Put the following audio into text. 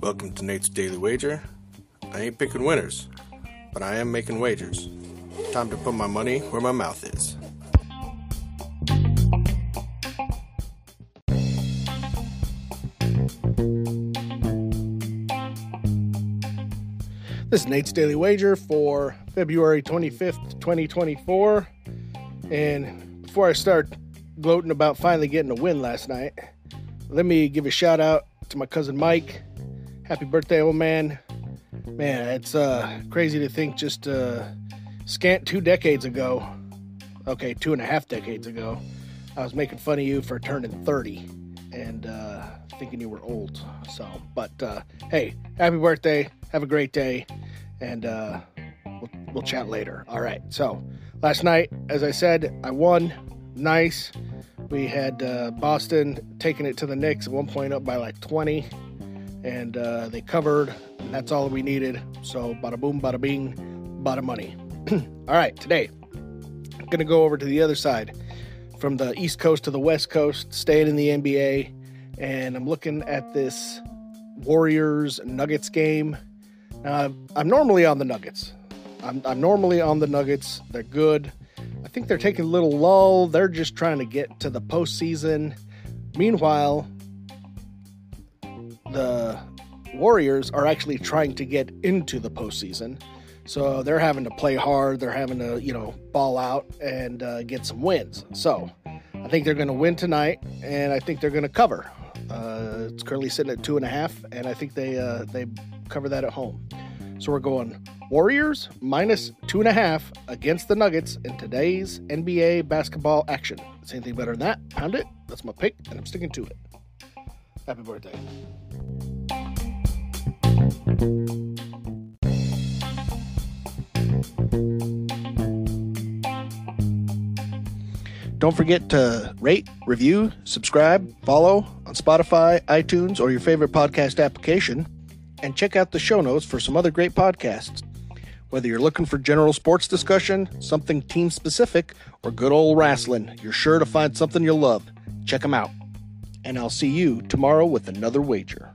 Welcome to Nate's Daily Wager. I ain't picking winners, but I am making wagers. Time to put my money where my mouth is. This is Nate's Daily Wager for February 25th, 2024. And before I start gloating about finally getting a win last night, let me give a shout out to my cousin Mike. Happy birthday, old man. Man, it's uh, crazy to think just uh, scant two decades ago, okay, two and a half decades ago, I was making fun of you for turning 30 and uh, thinking you were old. So, but uh, hey, happy birthday. Have a great day. And uh, we'll, we'll chat later. All right. So, last night, as I said, I won. Nice. We had uh, Boston taking it to the Knicks at one point up by like 20. And uh, they covered. And that's all we needed. So, bada boom, bada bing, bada money. all right. Today, I'm to go over to the other side from the East Coast to the West Coast, staying in the NBA, and I'm looking at this Warriors Nuggets game. Now, I'm normally on the Nuggets. I'm, I'm normally on the Nuggets. They're good. I think they're taking a little lull. They're just trying to get to the postseason. Meanwhile, the Warriors are actually trying to get into the postseason. So they're having to play hard. They're having to, you know, ball out and uh, get some wins. So I think they're going to win tonight, and I think they're going to cover. Uh, it's currently sitting at two and a half, and I think they uh, they cover that at home. So we're going Warriors minus two and a half against the Nuggets in today's NBA basketball action. It's anything better than that? Pound it. That's my pick, and I'm sticking to it. Happy birthday. Don't forget to rate, review, subscribe, follow on Spotify, iTunes, or your favorite podcast application, and check out the show notes for some other great podcasts. Whether you're looking for general sports discussion, something team specific, or good old wrestling, you're sure to find something you'll love. Check them out. And I'll see you tomorrow with another wager.